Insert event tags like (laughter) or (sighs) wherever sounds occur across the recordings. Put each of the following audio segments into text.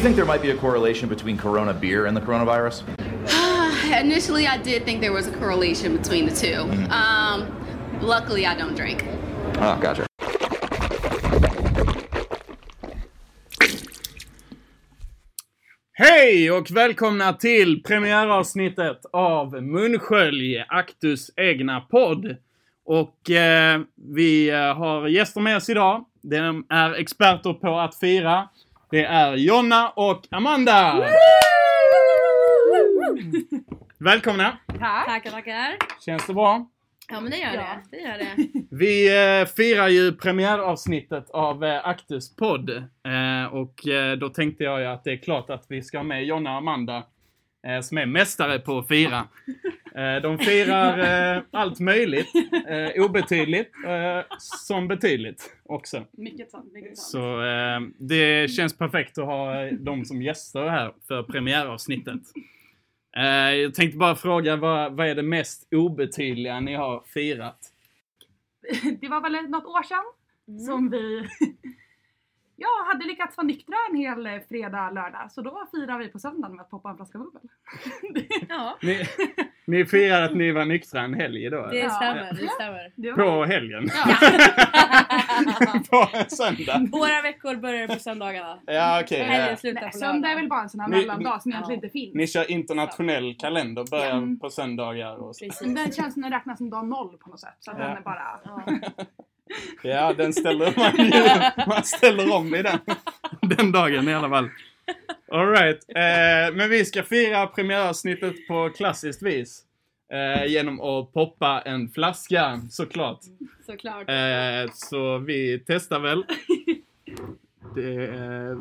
you think there might be a correlation between Corona beer and the coronavirus? (sighs) Initially, I did think there was a correlation between the 2 Um, luckily, I don't drink. Oh, gotcha. Hej och välkomna till premiäravsnittet av Munskölj, Actus egna podd. Och eh, vi eh, har gäster med oss idag. De är experter på att fira. Det är Jonna och Amanda! Välkomna! Tack. Tackar, tackar. Känns det bra? Ja men det gör Ja. det. Det gör det. Vi eh, firar ju premiäravsnittet av eh, Actus podd. Eh, och eh, då tänkte jag ju att det är klart att vi ska ha med Jonna och Amanda eh, som är mästare på att fira. Eh, de firar eh, allt möjligt. Eh, obetydligt som betydligt också. Mycket sant. Mycket sant. Så det känns perfekt att ha dem som gäster här för premiäravsnittet. Jag tänkte bara fråga, vad, vad är det mest obetydliga ni har firat? Det var väl något år sedan Mm. som vi ja, hade lyckats vara nyktra en hel eh, fredag, lördag. Så då firar vi på söndagen med att poppa en flaska bubbel. (laughs) Ja, Ni, ni firade att ni var nyktra en helg då? det stämmer. Det Ja. stämmer. På helgen? Ja. (laughs) på en söndag? Våra veckor börjar på söndagarna. Ja, okej. Helgen ja. slutar Nej, på söndag är väl bara en sån här mellandag som egentligen inte finns. Ni kör internationell kalender, börjar Mm. på söndagar och så. Precis. Den känns som den räknas som dag noll på något sätt. Så att Ja. den är bara... Ja. Den ställer man ju, man ställer om i den, den dagen i alla fall. Alright, eh, men vi ska fira premiäravsnittet på klassiskt vis. Eh, genom att poppa en flaska, såklart. Såklart. Eh, så vi testar väl. Det, eh,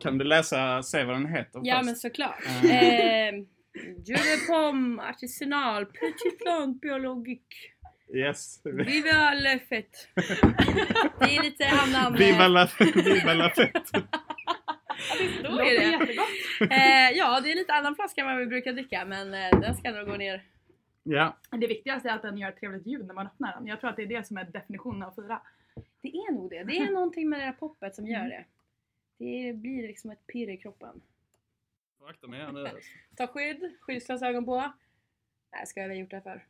kan du läsa, säg vad den heter Ja först? men såklart. Eh, de pomme, artisanal, petit biologique. Yes. Viva le fett. (laughs) Det är lite annan... Viva la, viva la fett. Då Låter är det. Eh, ja, det är lite annan flaska än vad vi brukar dricka men eh, den ska nog gå ner. Ja, Det viktigaste är att den gör ett trevligt ljud när man öppnar den. Jag tror att det är det som är definitionen av fira. Det är nog det. Det är (laughs) någonting med det här poppet som gör det. Det blir liksom ett pirr i kroppen. akta mig här nu. Ta skydd, skyddsglasögon på. Nej, ska jag ha gjort det här för?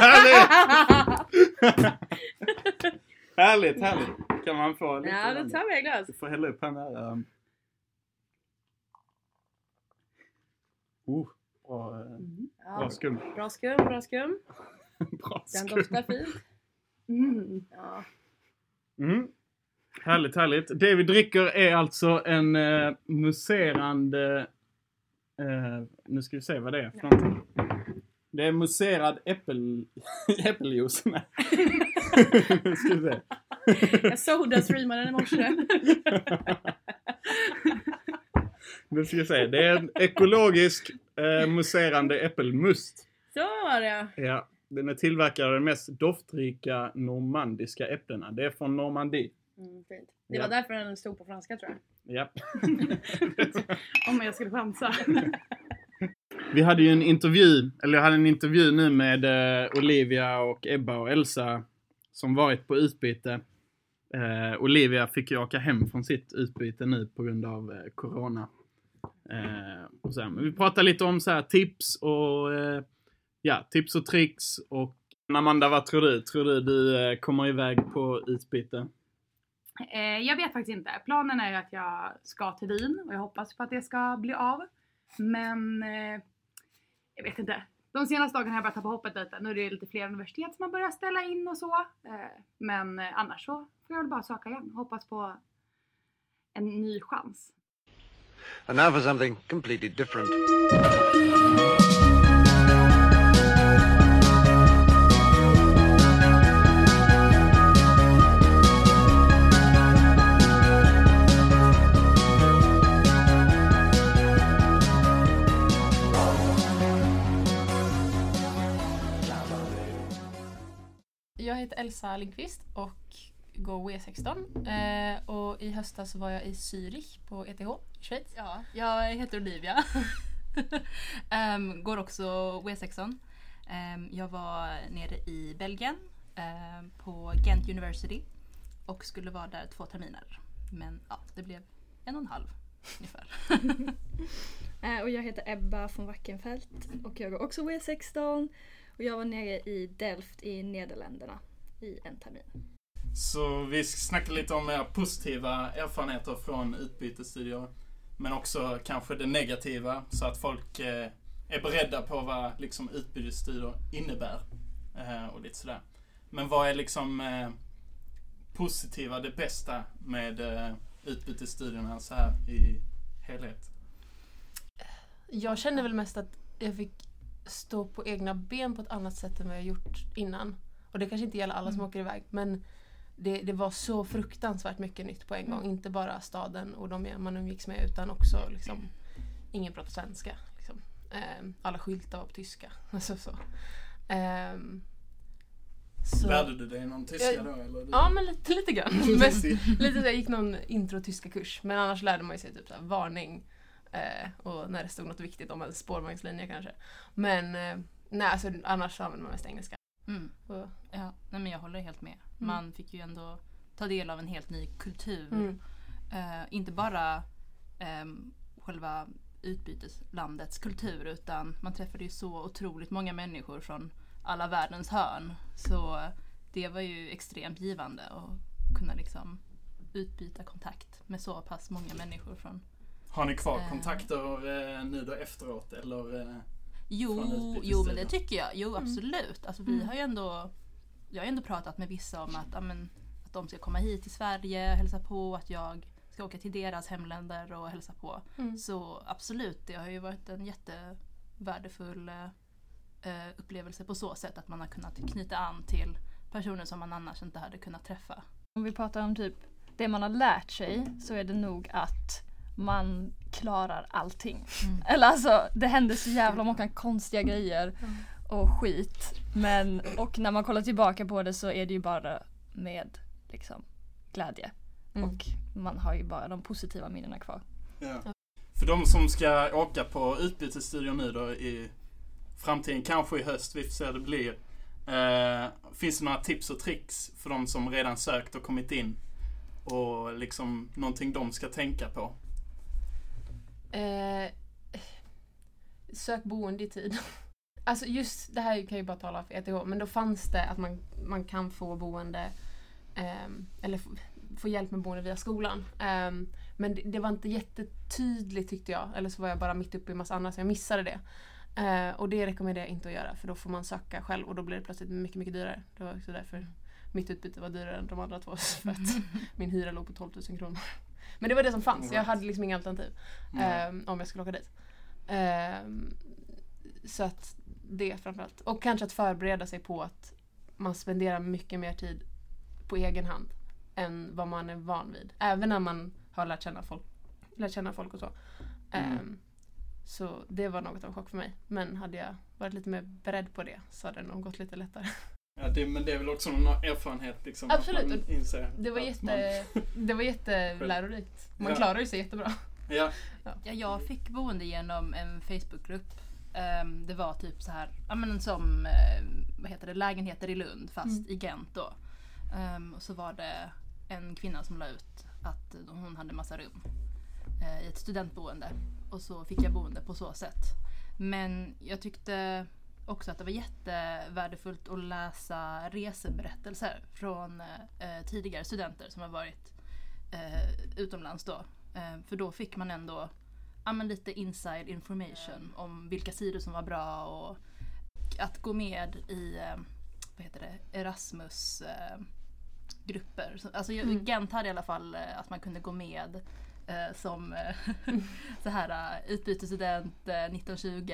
Härligt! härligt, härligt. Kan man få lite? ja, då tar vi ett glas. Du får hälla upp här nära. um. Oh, bra, eh, bra Ja, skum. bra skum, bra skum. (laughs) Bra Den skum. doftar fint. Mm. Ja. Mm. Härligt, härligt. Det vi dricker är alltså en eh, muserande... Eh, nu ska vi se vad det är för någonting. Det är muserad äppel, (laughs) äppeljuice. Nej. Nu (laughs) ska vi se. (laughs) Jag sodastreamade den i morse. Nu ska vi se. Det är en ekologisk eh, muserande äppelmust. Så var det Ja. Den är tillverkad av de mest doftrika normandiska äpplena. Det är från Normandie. mm, fint. Det Ja. var därför den stod på franska tror jag. Ja. (laughs) Om jag skulle chansa. (laughs) Vi hade ju en intervju, eller jag hade en intervju nu med eh, Olivia och Ebba och Elsa som varit på utbyte. Eh, Olivia fick ju åka hem från sitt utbyte nu på grund av eh, Corona. Eh, och så här. Men vi pratade lite om så här tips och eh, ja, tips och tricks och Amanda, vad tror du? Tror du du eh, kommer iväg på utbyte? Eh, jag vet faktiskt inte. Planen är ju att jag ska till Wien och jag hoppas på att det ska bli av. Men eh, jag vet inte. De senaste dagarna har jag börjat tappa hoppet lite. Nu är det lite fler universitet som har börjat ställa in och så. Eh, men eh, annars så får jag väl bara söka igen. Hoppas på en ny chans. And now for something completely different. Elsa Lindqvist och går W16. Eh, och i höstas var jag i Zürich på ETH i Schweiz. Ja, jag heter Olivia. (laughs) Ehm, går också W16. Ehm, jag var nere i Belgien ehm, på Ghent University och skulle vara där två terminer. Men ja, det blev en och en halv ungefär. (laughs) Eh, och jag heter Ebba von Wackenfeldt och jag går också W16 och jag var nere i Delft i Nederländerna i en termin. Så vi ska snacka lite om era positiva erfarenheter från utbytesstudier. Men också kanske det negativa så att folk eh, är beredda på vad liksom, utbytesstudier innebär. Eh, och lite sådär. Men vad är liksom eh, positiva, det bästa med utbytesstudierna så här i helhet? Jag känner väl mest att jag fick stå på egna ben på ett annat sätt än vad jag gjort innan. Och det kanske inte gäller alla som åker iväg men det, det var så fruktansvärt mycket nytt på en gång. Inte bara staden och de man umgicks med utan också liksom, ingen pratar svenska. Liksom. Ehm, alla skyltar var på tyska. (laughs) Alltså, så. Ehm, så- Lärde du dig någon tyska Ja, då? Eller? Ja men lite, lite grann. Mest, (laughs) lite jag gick någon intro tyska kurs men annars lärde man sig typ så här, varning eh, och när det stod något viktigt om en spårvagnslinje kanske. Men eh, nej alltså annars använder man mest engelska. Mm. Ja, nej, men jag håller helt med. Man fick ju ändå ta del av en helt ny kultur. mm. Eh, inte bara ehm, själva utbyteslandets kultur utan man träffade ju så otroligt många människor från alla världens hörn. Så det var ju extremt givande att kunna liksom utbyta kontakt med så pass många människor från Har ni kvar Eh. kontakter eh, nu då efteråt? Eller, eh, Jo, jo men det tycker jag. Jo absolut. Alltså, vi Mm. har ju ändå, jag har ju ändå pratat med vissa om att, ja, men, att de ska komma hit till Sverige, hälsa på, att jag ska åka till deras hemländer och hälsa på. Mm. Så absolut, det har ju varit en jättevärdefull eh, eh, upplevelse på så sätt att man har kunnat knyta an till personer som man annars inte hade kunnat träffa. Om vi pratar om typ det man har lärt sig så är det nog att man klarar allting. Mm. Eller alltså det händer så jävla många konstiga grejer och skit. Men och när man kollar tillbaka på det så är det ju bara med liksom glädje. Mm. Och man har ju bara de positiva minnena kvar. Ja. För de som ska åka på utbytesstudier nu då i framtiden, kanske i höst, vi får se hur det blir. Eh, finns det några tips och tricks för de som redan sökt och kommit in? Och liksom någonting de ska tänka på? Eh, sök boende i tid. (laughs) Alltså just det här kan jag ju bara tala för ETH, men då fanns det att man, man kan få boende ehm, eller få, få hjälp med boende via skolan. Ehm, men det, det var inte jättetydligt tyckte jag, eller så var jag bara mitt uppe i massa annat så jag missade det. Eh, och det rekommenderar jag inte att göra för då får man söka själv och då blir det plötsligt mycket, mycket dyrare. Det var också därför mitt utbyte var dyrare än de andra två (laughs) för att (laughs) min hyra låg på 12 000 kronor. Men det var det som fanns, jag hade liksom inga alternativ. Mm. Ehm, om jag skulle åka dit. Ehm, så att det framförallt. Och kanske att förbereda sig på att man spenderar mycket mer tid på egen hand än vad man är van vid. Även när man har lärt känna folk, lärt känna folk och så. Mm. Ehm, så det var något av en chock för mig. Men hade jag varit lite mer beredd på det så hade det nog gått lite lättare. (laughs) Ja, det, men det är väl också någon erfarenhet liksom? Absolut, Att man inser Det var, att jätte, (laughs) det var jättelärorikt. Man Ja. klarar ju sig jättebra. Man, ja, Ja, jag fick boende genom en Facebookgrupp. Ehm, det var typ så här, ja men som eh, vad heter det, lägenheter i Lund fast i Gent då. Ehm, och så var det en kvinna som la ut att hon hade massa rum eh, i ett studentboende. Och så fick jag boende på så sätt. Men jag tyckte också att det var jättevärdefullt att läsa reseberättelser från eh, tidigare studenter som har varit eh, utomlands då. Eh, för då fick man ändå ja, men lite inside information om vilka sidor som var bra och att gå med i eh, vad heter det, Erasmus eh, grupper. Så, Alltså Mm. Gent hade i alla fall eh, att man kunde gå med som (laughs) så här utbytesstudent eh, 1920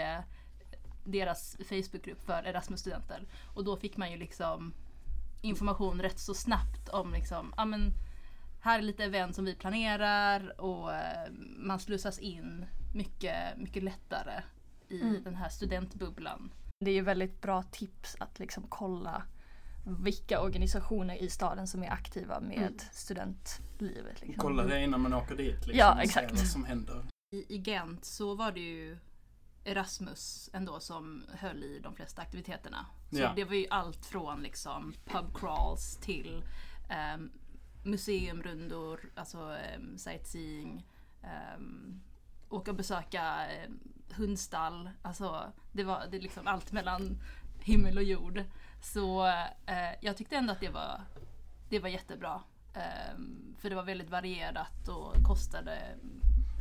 deras Facebookgrupp för Erasmus-studenter. Och då fick man ju liksom information rätt så snabbt om liksom, ja men här är lite event som vi planerar och eh, man slussas in mycket, mycket lättare i Mm. den här studentbubblan. Det är ju väldigt bra tips att liksom kolla vilka organisationer i staden som är aktiva med Mm. studentlivet. Liksom. Kolla det innan man åker dit. Liksom, Ja, exakt. vad som händer. I, I Gent så var det ju Erasmus ändå som höll i de flesta aktiviteterna. Så Ja. det var ju allt från liksom pub crawls till um, museumrundor, alltså um, sightseeing, um, åka och besöka um, hundstall. Alltså det var det liksom allt mellan himmel och jord. Så eh, jag tyckte ändå att det var, det var jättebra. För det var väldigt varierat och kostade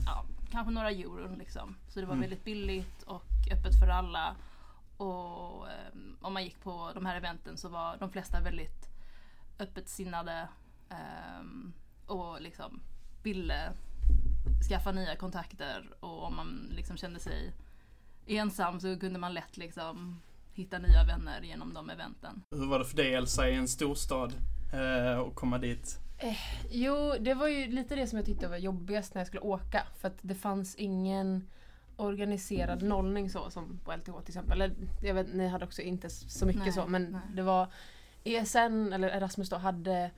ja, kanske några euron liksom. Så det var Mm. väldigt billigt och öppet för alla. Och ehm, om man gick på de här eventen så var de flesta väldigt öppet sinnade ehm, och liksom ville skaffa nya kontakter och om man liksom kände sig ensam så kunde man lätt liksom hitta nya vänner genom de eventen. Hur var det för dig Elsa i en storstad eh, och komma dit? Jo, det var ju lite det som jag tyckte var jobbigast när jag skulle åka. För att det fanns ingen organiserad nollning så som på LTH till exempel. Eller, jag vet, ni hade också inte så mycket Nej, så men nej. det var ESN eller Erasmus då hade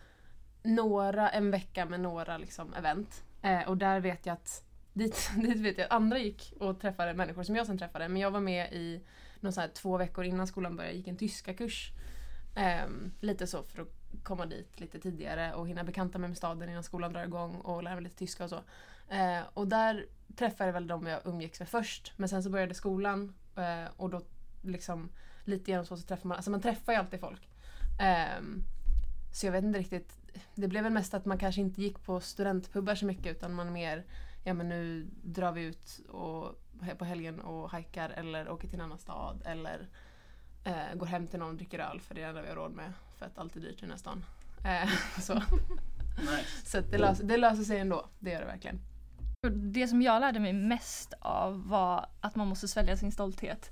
några, en vecka med några liksom event. Eh, och där vet jag att dit, (laughs) dit vet jag andra gick och träffade människor som jag sen träffade. Men jag var med i någon så här två veckor innan skolan började, gick en tyska kurs. Ehm, lite så för att komma dit lite tidigare och hinna bekanta mig med staden innan skolan drar igång och lära mig lite tyska och så. Eh, och där träffade jag väl de jag umgicks med först. Men sen så började skolan eh, och då liksom lite genom så, så träffar man, alltså man träffar ju alltid folk. Eh, så jag vet inte riktigt. Det blev väl mest att man kanske inte gick på studentpubbar så mycket utan man mer, ja men nu drar vi ut och, på helgen och hajkar eller åker till en annan stad eller eh, går hem till någon och dricker öl för det är det enda vi har råd med. För att allt är dyrt i den här stan. Eh, (laughs) så Nej. så att det, löser, det löser sig ändå, det gör det verkligen. Det som jag lärde mig mest av var att man måste svälja sin stolthet.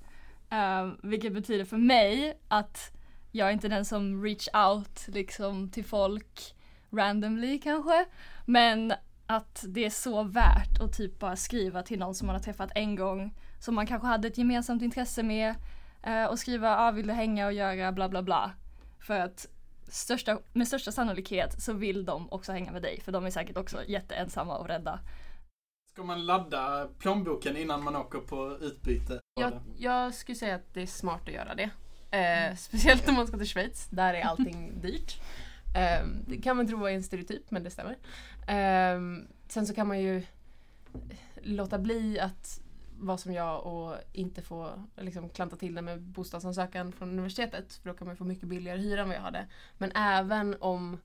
Eh, vilket betyder för mig att jag är inte den som reach out liksom till folk randomly kanske. Men att det är så värt att typ bara skriva till någon som man har träffat en gång. Som man kanske hade ett gemensamt intresse med. eh, och skriva ah, vill du hänga och göra bla bla bla. För att största, med största sannolikhet så vill de också hänga med dig. För de är säkert också jätteensamma och rädda. Ska man ladda plånboken innan man åker på utbyte? Jag, jag skulle säga att det är smart att göra det. Eh, speciellt om man ska till Schweiz, där är allting (laughs) dyrt. Eh, det kan man tro är en stereotyp, men det stämmer. Eh, sen så kan man ju låta bli att vara som jag och inte få liksom, klanta till det med bostadsansökan från universitetet. För då kan man få mycket billigare hyra än vad jag hade. Men även om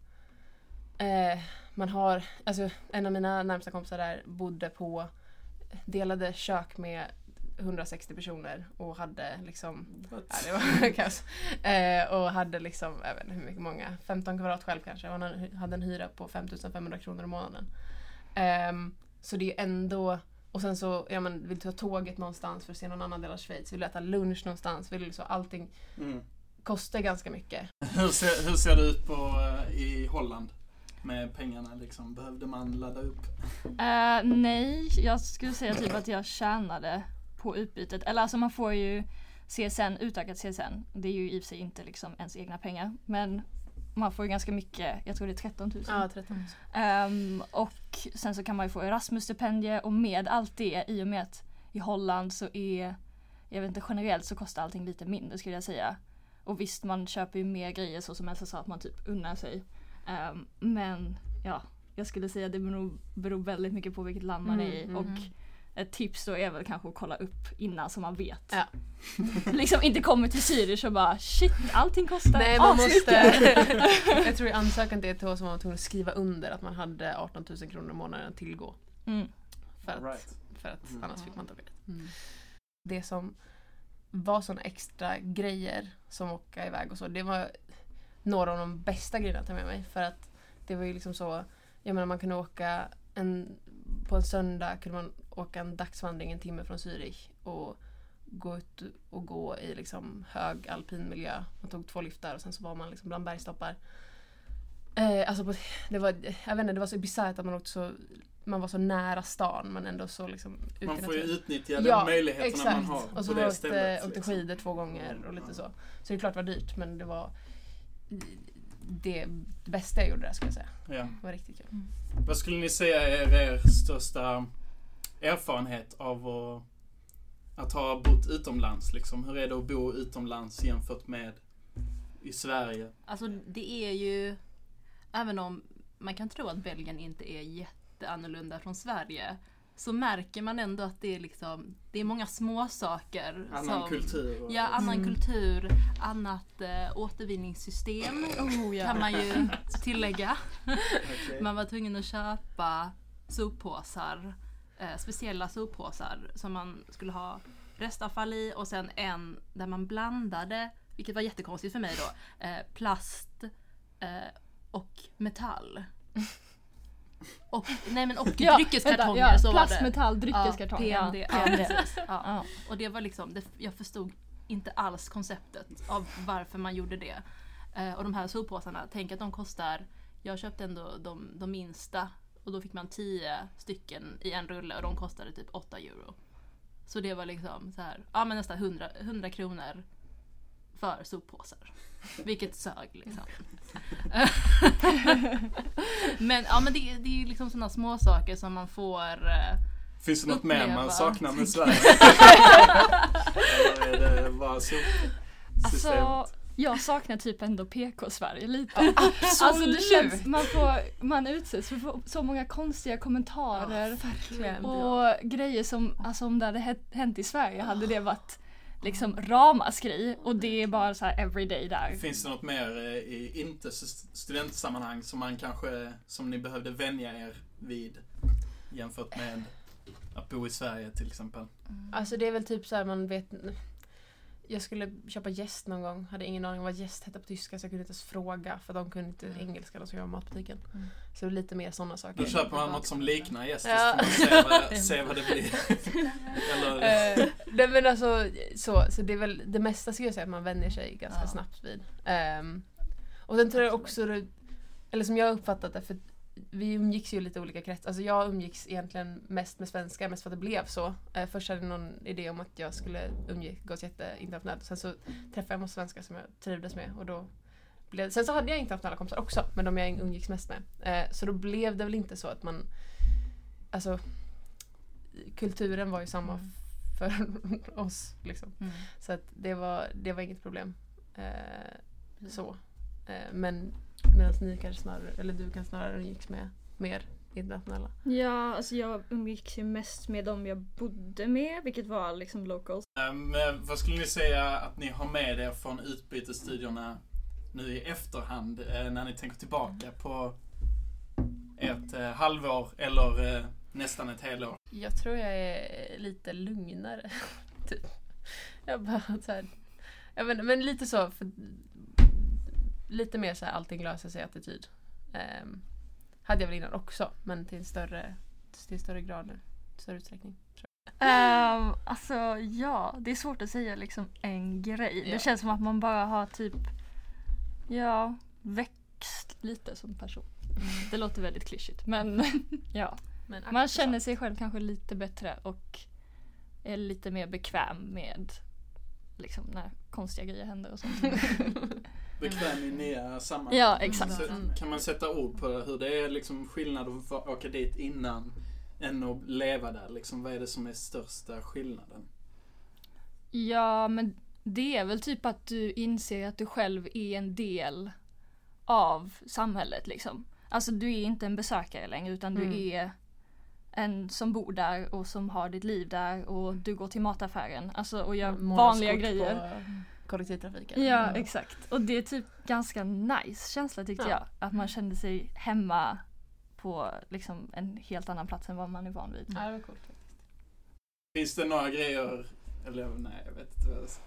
eh, man har, alltså en av mina närmsta kompisar där bodde på, delade kök med 160 personer och hade liksom, ja, det var (laughs) kaos. Eh, och hade liksom, jag vet inte hur mycket många, 15 kvadrat själv kanske. Och han hade en hyra på 5500 kronor i månaden. Ehm, så det är ändå, och sen så, ja men vill du ta tåget någonstans för att se någon annan del av Schweiz, vill du äta lunch någonstans, vill du så, allting Mm. kostar ganska mycket. Hur, ser, hur ser det ut på, eh, i Holland? Med pengarna liksom. Behövde man ladda upp? Eh, nej, jag skulle säga typ att jag tjänade på utbytet. Eller alltså man får ju CSN, utökat CSN. Det är ju i och för sig inte liksom ens egna pengar. Men man får ju ganska mycket, jag tror det är 13 000. Ja, 13 Ehm, och sen så kan man ju få Erasmus-stipendie och med allt det i och med att i Holland så är, jag vet inte generellt så kostar allting lite mindre skulle jag säga. Och visst man köper ju mer grejer så som Elsa sa att man typ unnar sig. Ehm, men ja, jag skulle säga det beror, beror väldigt mycket på vilket land man är i. Mm, Och mm. Ett tips då är väl kanske att kolla upp innan så man vet. Ja. (laughs) liksom inte kommer till Zürich och bara shit allting kostar Nej, man asmycket." måste... (laughs) jag tror i ansökan till ETH så var man tvungen att skriva under att man hade 18 000 kronor i månaden att tillgå. Mm. För att, Right. för att Mm. annars fick man inte åka dit. Det som var såna extra grejer som åka iväg och så, det var några av de bästa grejerna att ta med mig. För att det var ju liksom så, jag menar man kunde åka en, på en söndag kunde man åka en dagsvandring en timme från Zürich och gå ut och gå i liksom hög alpin miljö. Man tog två liftar och sen så var man liksom bland bergstoppar. Eh, alltså på, det var, jag vet inte, det var så bisarrt att man åkte så, man var så nära stan men ändå så liksom Man får ju utnyttja de möjligheterna man har Och så på det åkte, stället. åkte liksom. skidor två gånger och lite så. Så det är klart det var dyrt men det var det bästa jag gjorde där skulle jag säga. Ja. Det var riktigt kul. Vad skulle ni säga är er största erfarenhet av att, att ha bott utomlands? Liksom? Hur är det att bo utomlands jämfört med i Sverige? Alltså det är ju, även om man kan tro att Belgien inte är jätteannorlunda från Sverige, så märker man ändå att det är liksom, det är många små saker. Annan som, kultur? och- Ja, annan kultur, annat eh, återvinningssystem Oh, ja. kan man ju (laughs) tillägga. Okej. Man var tvungen att köpa soppåsar, eh, speciella soppåsar som man skulle ha restavfall i och sen en där man blandade, vilket var jättekonstigt för mig då, eh, plast eh, och metall. (laughs) Och, nej men och Ja, dryckeskartonger ja, så var plast, det. metall, dryckeskartonger. Ja, PMD. Ja, precis. Ja. Och det var liksom, det, jag förstod inte alls konceptet av varför man gjorde det. Eh, och de här soppåsarna, tänk att de kostar, jag köpte ändå de, de minsta och då fick man 10 stycken i en rulle och de kostade typ 8 euro. Så det var liksom så här, ja men nästan 100, 100 kronor för soppåsar. Vilket sög liksom. (laughs) men ja men det, det är liksom sådana små saker som man får eh, Finns det något mer man saknar med (laughs) Sverige? (laughs) Eller är det bara så? Alltså, jag saknar typ ändå PK-Sverige lite. Alltså det känns, man, får, man utsätts för så många konstiga kommentarer Verkligen. och grejer som, alltså om det hade hä- hänt i Sverige hade det varit liksom ramaskri och det är bara så här everyday där. Finns det något mer eh, i inte st- studentsammanhang som man kanske, som ni behövde vänja er vid jämfört med att bo i Sverige till exempel? Alltså det är väl typ så här man vet jag skulle köpa gäst någon gång, hade ingen aning om vad gäst hette på tyska så jag kunde inte ens fråga för de kunde inte engelska de som jobbar i matbutiken. Så det är lite mer sådana saker. Då köper man något som liknar gäst Ja. så får man se vad, (laughs) se vad det blir. (laughs) Eller, nej men alltså så, så det är väl det mesta skulle jag säga att man vänjer sig ganska Ja. snabbt vid. Ehm, och sen tror jag också eller som jag har uppfattat det, för vi umgicks ju i lite olika kretsar. Alltså jag umgicks egentligen mest med svenskar, mest för att det blev så. Eh, först hade jag någon idé om att jag skulle umgås jätteinternationellt. Sen så träffade jag massa svenskar som jag trivdes med och då blev, Sen så hade jag internationella kompisar också, men de jag umgicks mest med. Eh, så då blev det väl inte så att man Alltså Kulturen var ju samma för (laughs) oss. Liksom. Mm. Så att det, var, det var inget problem. Eh, så. Eh, men medan ni kanske snarare, eller du kan snarare umgicks med mer internationella. Ja, alltså jag umgicks ju mest med dem jag bodde med, vilket var liksom locals. Men vad skulle ni säga att ni har med er från utbytesstudierna nu i efterhand eh, när ni tänker tillbaka på ett eh, halvår eller nästan ett helår? Jag tror jag är lite lugnare. (laughs) typ. Jag bara så här, jag vet, men lite så. För, lite mer så här allting löser sig attityd. Um, hade jag väl innan också men till en större, till större grad nu. Större utsträckning. Um, alltså ja, det är svårt att säga liksom en grej. Ja. Det känns som att man bara har typ, ja, växt lite som person. Det låter väldigt klyschigt men (laughs) ja. Men Man känner sig själv kanske lite bättre och är lite mer bekväm med liksom när konstiga grejer händer och sånt. (laughs) Bekväm i nya sammanhang. Ja, exakt. Så, kan man sätta ord på hur det är liksom skillnad att åka dit innan än att leva där? Liksom, vad är det som är största skillnaden? Ja, men det är väl typ att du inser att du själv är en del av samhället liksom. Alltså du är inte en besökare längre utan du Mm. är en som bor där och som har ditt liv där och du går till mataffären alltså, och gör vanliga grejer. På kollektivtrafiken. Ja, exakt. Och det är typ ganska nice känsla tyckte Ja. jag. Att man kände sig hemma på liksom en helt annan plats än vad man är van vid. Ja, det var coolt. Finns det några grejer, eller nej jag vet inte vad jag ska-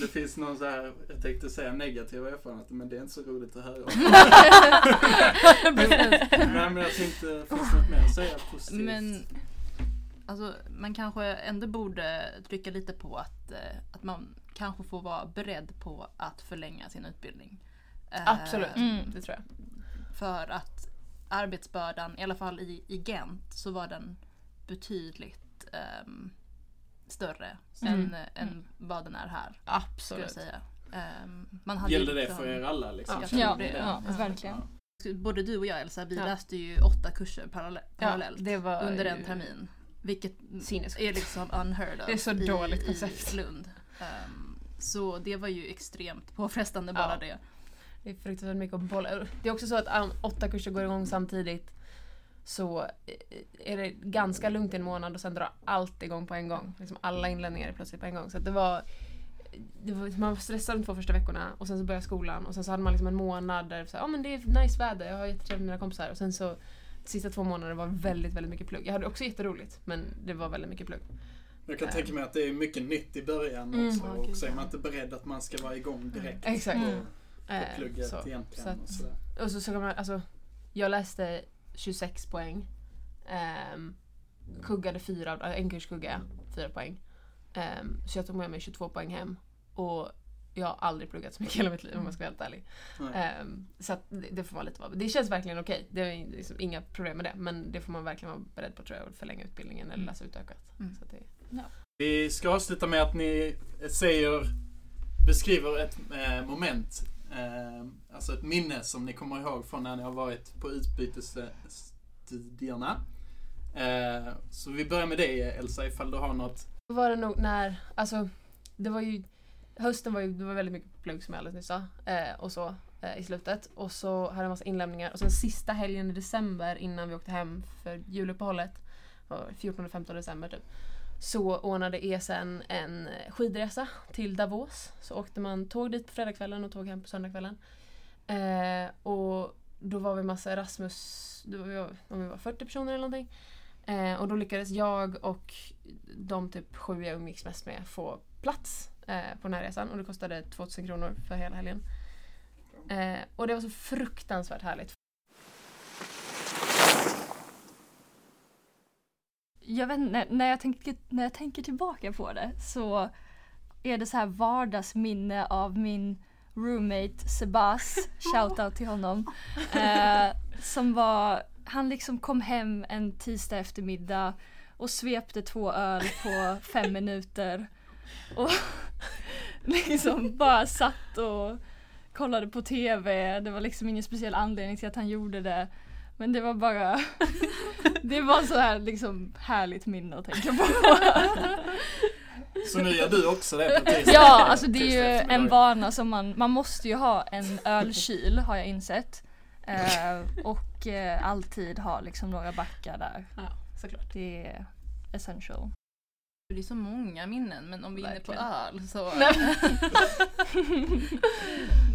det finns någon så här, jag tänkte säga negativa erfarenheter men det är inte så roligt att höra om. (laughs) (laughs) Nej men jag tänkte, finns det något mer att säga positivt? Men alltså, man kanske ändå borde trycka lite på att, eh, att man kanske får vara beredd på att förlänga sin utbildning. Eh, Absolut, Mm. det tror jag. För att arbetsbördan, i alla fall i, i Gent, så var den betydligt ehm, större Mm. än, än vad den är här. Absolut. säga. Man hade Gällde det liksom- för er alla liksom? Ja, det. ja, verkligen. Både du och jag Elsa, vi Ja. läste ju åtta kurser parallell, Ja, parallellt det var under en ju termin. Vilket sinnessjukt. är liksom unheard of Det är så i, dåligt i koncept. Lund. Ehm, så det var ju extremt påfrestande bara Ja. det. Det är fruktansvärt mycket att bolla. Det är också så att om åtta kurser går igång samtidigt så eh, är det ganska lugnt i en månad och sen drar allt igång på en gång. Liksom alla inlämningar är plötsligt på en gång. Så det var, det var, man var stressad de två första veckorna och sen så började skolan och sen så hade man liksom en månad där så här, ja men det är nice väder, jag har jättetrevligt med mina kompisar och sen så sista två månaderna var väldigt, väldigt mycket plugg. Jag hade också jätteroligt men det var väldigt mycket plugg. Jag kan tänka mig att det är mycket nytt i början Mm. också. Och så är man inte beredd att man ska vara igång direkt. Exakt. Mm. på Eh, plugget så. egentligen. Så att- och sådär. Och så, så kan man, alltså, jag läste 26 poäng. Um, kuggade fyra, en kurs kuggade fyra poäng. Ehm, så jag tog med mig 22 poäng hem. Och jag har aldrig pluggat så mycket i hela mitt liv om jag ska vara helt ärlig. Ehm, så att det, det får man lite vara. Det känns verkligen okej. Det är liksom inga problem med det. Men det får man verkligen vara beredd på tror jag. Att förlänga utbildningen eller läsa utökat. Mm. Så att det, Vi ska avsluta med att ni säger, beskriver ett eh, moment. Eh, alltså ett minne som ni kommer ihåg från när ni har varit på utbytesstudierna. Eh, så vi börjar med dig Elsa, ifall du har något. Då var det nog när, alltså det var ju Hösten var ju, det var väldigt mycket plugg som jag alldeles nyss sa. Eh, och så eh, i slutet. Och så hade jag en massa inlämningar. Och sen sista helgen i december innan vi åkte hem för juluppehållet. var 14-15 december typ. Så ordnade ESN en skidresa till Davos. Så åkte man tåg dit på fredagskvällen och tåg hem på söndagskvällen. Eh, och då var vi massa Erasmus, då var vi, om vi var 40 personer eller någonting. Eh, och då lyckades jag och de typ sju jag umgicks mest med få plats eh, på den här resan och det kostade 2000 kronor för hela helgen. Eh, och det var så fruktansvärt härligt. Jag vet inte, när jag, tänker, när jag tänker tillbaka på det så är det så här vardagsminne av min roommate Sebas, (laughs) shoutout till honom. Eh, som var, han liksom kom hem en tisdag eftermiddag och svepte två öl på fem minuter. Och (laughs) liksom bara satt och kollade på TV. Det var liksom ingen speciell anledning till att han gjorde det. Men det var bara, (laughs) det var så här liksom härligt minne att tänka på. (laughs) Så nu gör du också det på tisdag? Ja, alltså det är ju en vana som man, man måste ju ha en ölkyl har jag insett. Eh, och eh, alltid ha liksom några backar där. Ja, såklart. Det är essential. Det är så många minnen men om vi är inne på öl så... (laughs) Nej.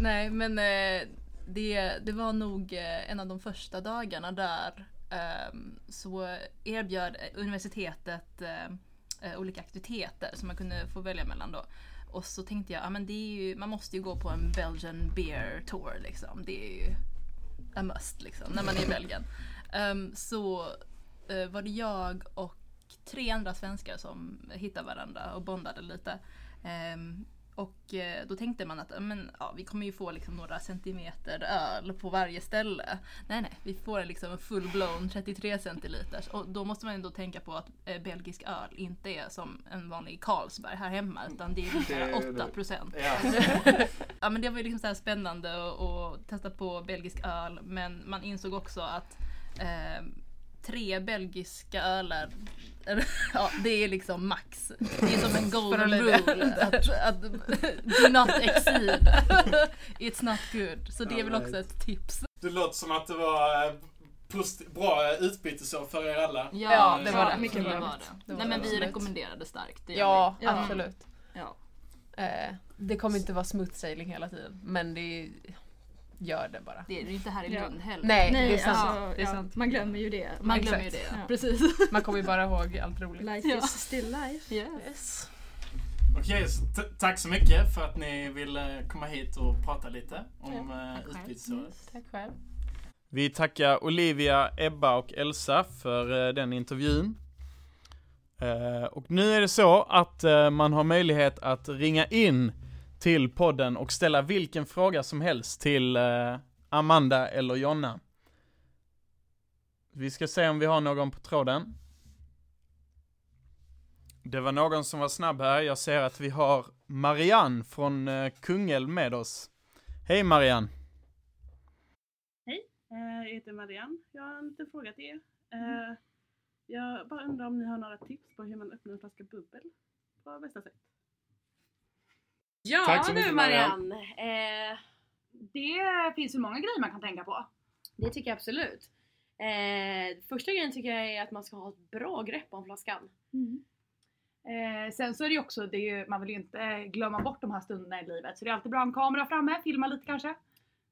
(laughs) Nej men eh, det, det var nog eh, en av de första dagarna där ehm, så erbjöd universitetet eh, olika aktiviteter som man kunde få välja mellan då. Och så tänkte jag, ja men det är ju, man måste ju gå på en Belgian beer tour liksom. Det är ju a must liksom när man är i Belgien. Ehm, så var det jag och tre andra svenskar som hittade varandra och bondade lite. Ehm, och eh, då tänkte man att men, ja, vi kommer ju få liksom några centimeter öl på varje ställe. Nej nej, vi får liksom en full-blown 33 centiliters. Och då måste man ändå tänka på att eh, belgisk öl inte är som en vanlig Carlsberg här hemma utan det är ungefär det. 8 procent. Ja. (laughs) ja men det var ju liksom så här spännande att- att testa på belgisk öl men man insåg också att eh, tre belgiska ölar Ja, det är liksom max. Det är som en golden rule. Att, att do not exceed. It's not good. Så det är väl också ett tips. Det låter som att det var eh, bra utbytesår för er alla. Ja, det var det. Mycket Det bra. var var det. det. Det var Nej men det vi rekommenderade starkt. det Ja, vi. Absolut. Ja. Eh, det kommer inte vara smooth sailing hela tiden. Men det gör det bara. Det är det inte här i Ja. Lund heller. Nej, Nej, det är sant. alltså, det är ja, sant. man glömmer ju det. Man glömmer ju det. Ja. Precis. (laughs) Man kommer ju bara ihåg allt roligt. Life Ja. is still life. Yes. Okej, så t- tack så mycket för att ni ville komma hit och prata lite om Ja, eh, tack själv. utbytesåret. Tack själv. Vi tackar Olivia, Ebba och Elsa för eh, den intervjun. Eh, och nu är det så att man har möjlighet att ringa in till podden och ställa vilken fråga som helst till eh, Amanda eller Jonna. Vi ska se om vi har någon på tråden. Det var någon som var snabb här. Jag ser att vi har Marianne från eh, Kungälv med oss. Hej Marianne! Hej! Eh, jag heter Marianne. Jag har en liten fråga till er. Eh, jag bara undrar om ni har några tips på hur man öppnar en flaska bubbel på bästa sätt. Ja Tack så du mycket, Marianne! Eh, Det finns ju många grejer man kan tänka på. det tycker jag absolut. Eh, första grejen tycker jag är att man ska ha ett bra grepp om flaskan. Eh, sen så är det ju också, det är ju, man vill ju inte glömma bort de här stunderna i livet. Så det är alltid bra att ha en kamera framme, filma lite kanske.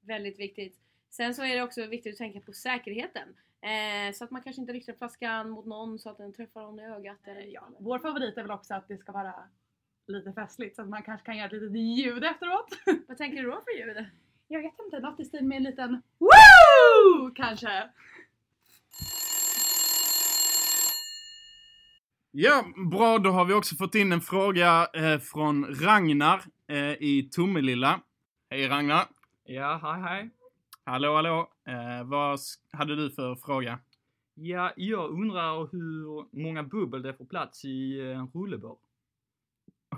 Väldigt viktigt. Sen så är det också viktigt att tänka på säkerheten. Eh, så att man kanske inte riktar flaskan mot någon så att den träffar någon i ögat. Eller, Ja, vår favorit är väl också att det ska vara lite festligt så att man kanske kan göra ett litet ljud efteråt. (laughs) Vad tänker du då för ljud? Jag vet inte, något i stil med en liten WOO! Kanske. Ja, bra. Då har vi också fått in en fråga eh, från Ragnar eh, i Tomelilla. Hej Ragnar! Ja, hej hej. Hallå, hallå! Eh, vad hade du för fråga? Ja, jag undrar hur många bubbel det får plats i eh, en rullebår.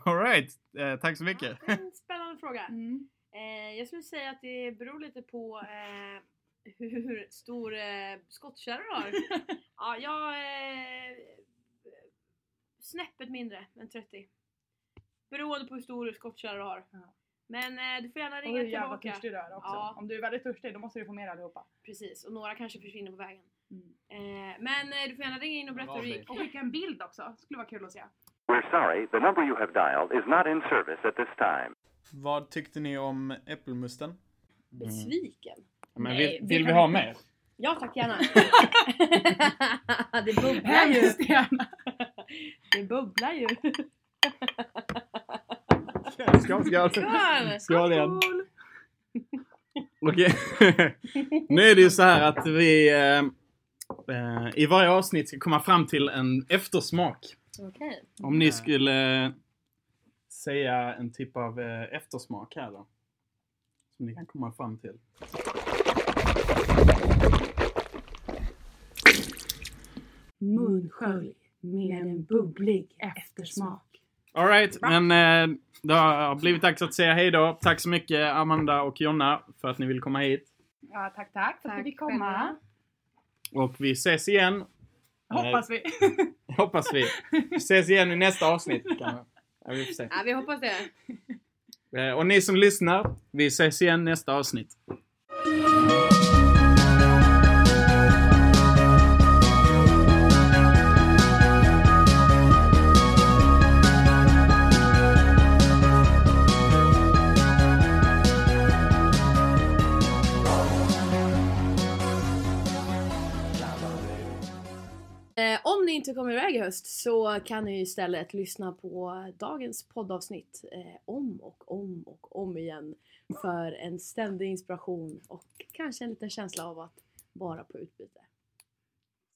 Alright, eh, tack så mycket. Det är en spännande fråga. (laughs) Mm. Eh, jag skulle säga att det beror lite på eh, hur stor eh, skottkärra du har. (laughs) ja, jag... Eh, snäppet mindre än 30. Beroende på hur stor skottkärra du har. Ja. Men eh, du får gärna Och ringa hur jävla tillbaka. törstig du är också. Ja. Om du är väldigt törstig då måste du få mer allihopa. Precis, och några kanske försvinner på vägen. Mm. Eh, men eh, du får gärna ringa in och berätta hur det gick. Och skicka en bild också, skulle vara kul att se. We're sorry, the number you have dialed is not in service at this time. Vad tyckte ni om äppelmusten? Besviken. Men Nej, vill, vill vi kan ha vi- mer? Ja tack gärna. (laughs) (laughs) det bubblar ju. Det bubblar ju. Skål, skål! Skål! Skål igen! Okej. (laughs) nu är det ju så här att vi eh, eh, i varje avsnitt ska komma fram till en eftersmak. Okej. Om ni skulle eh, säga en typ av eh, eftersmak här då. Som ni kan komma fram till. Munskölj med en bubblig eftersmak. Alright, men eh, det har blivit dags att säga hej då. Tack så mycket Amanda och Jonna för att ni ville komma hit. Ja, tack tack för att vi fick komma. Och vi ses igen. Hoppas vi. (laughs) Hoppas vi. Vi ses igen i nästa avsnitt. Ja, vi får se. Ja, vi hoppas det. Eh, Och ni som lyssnar, vi ses igen nästa avsnitt. Inte kommer iväg i höst så kan ni istället lyssna på dagens poddavsnitt eh, om och om och om igen för en ständig inspiration och kanske en liten känsla av att vara på utbyte.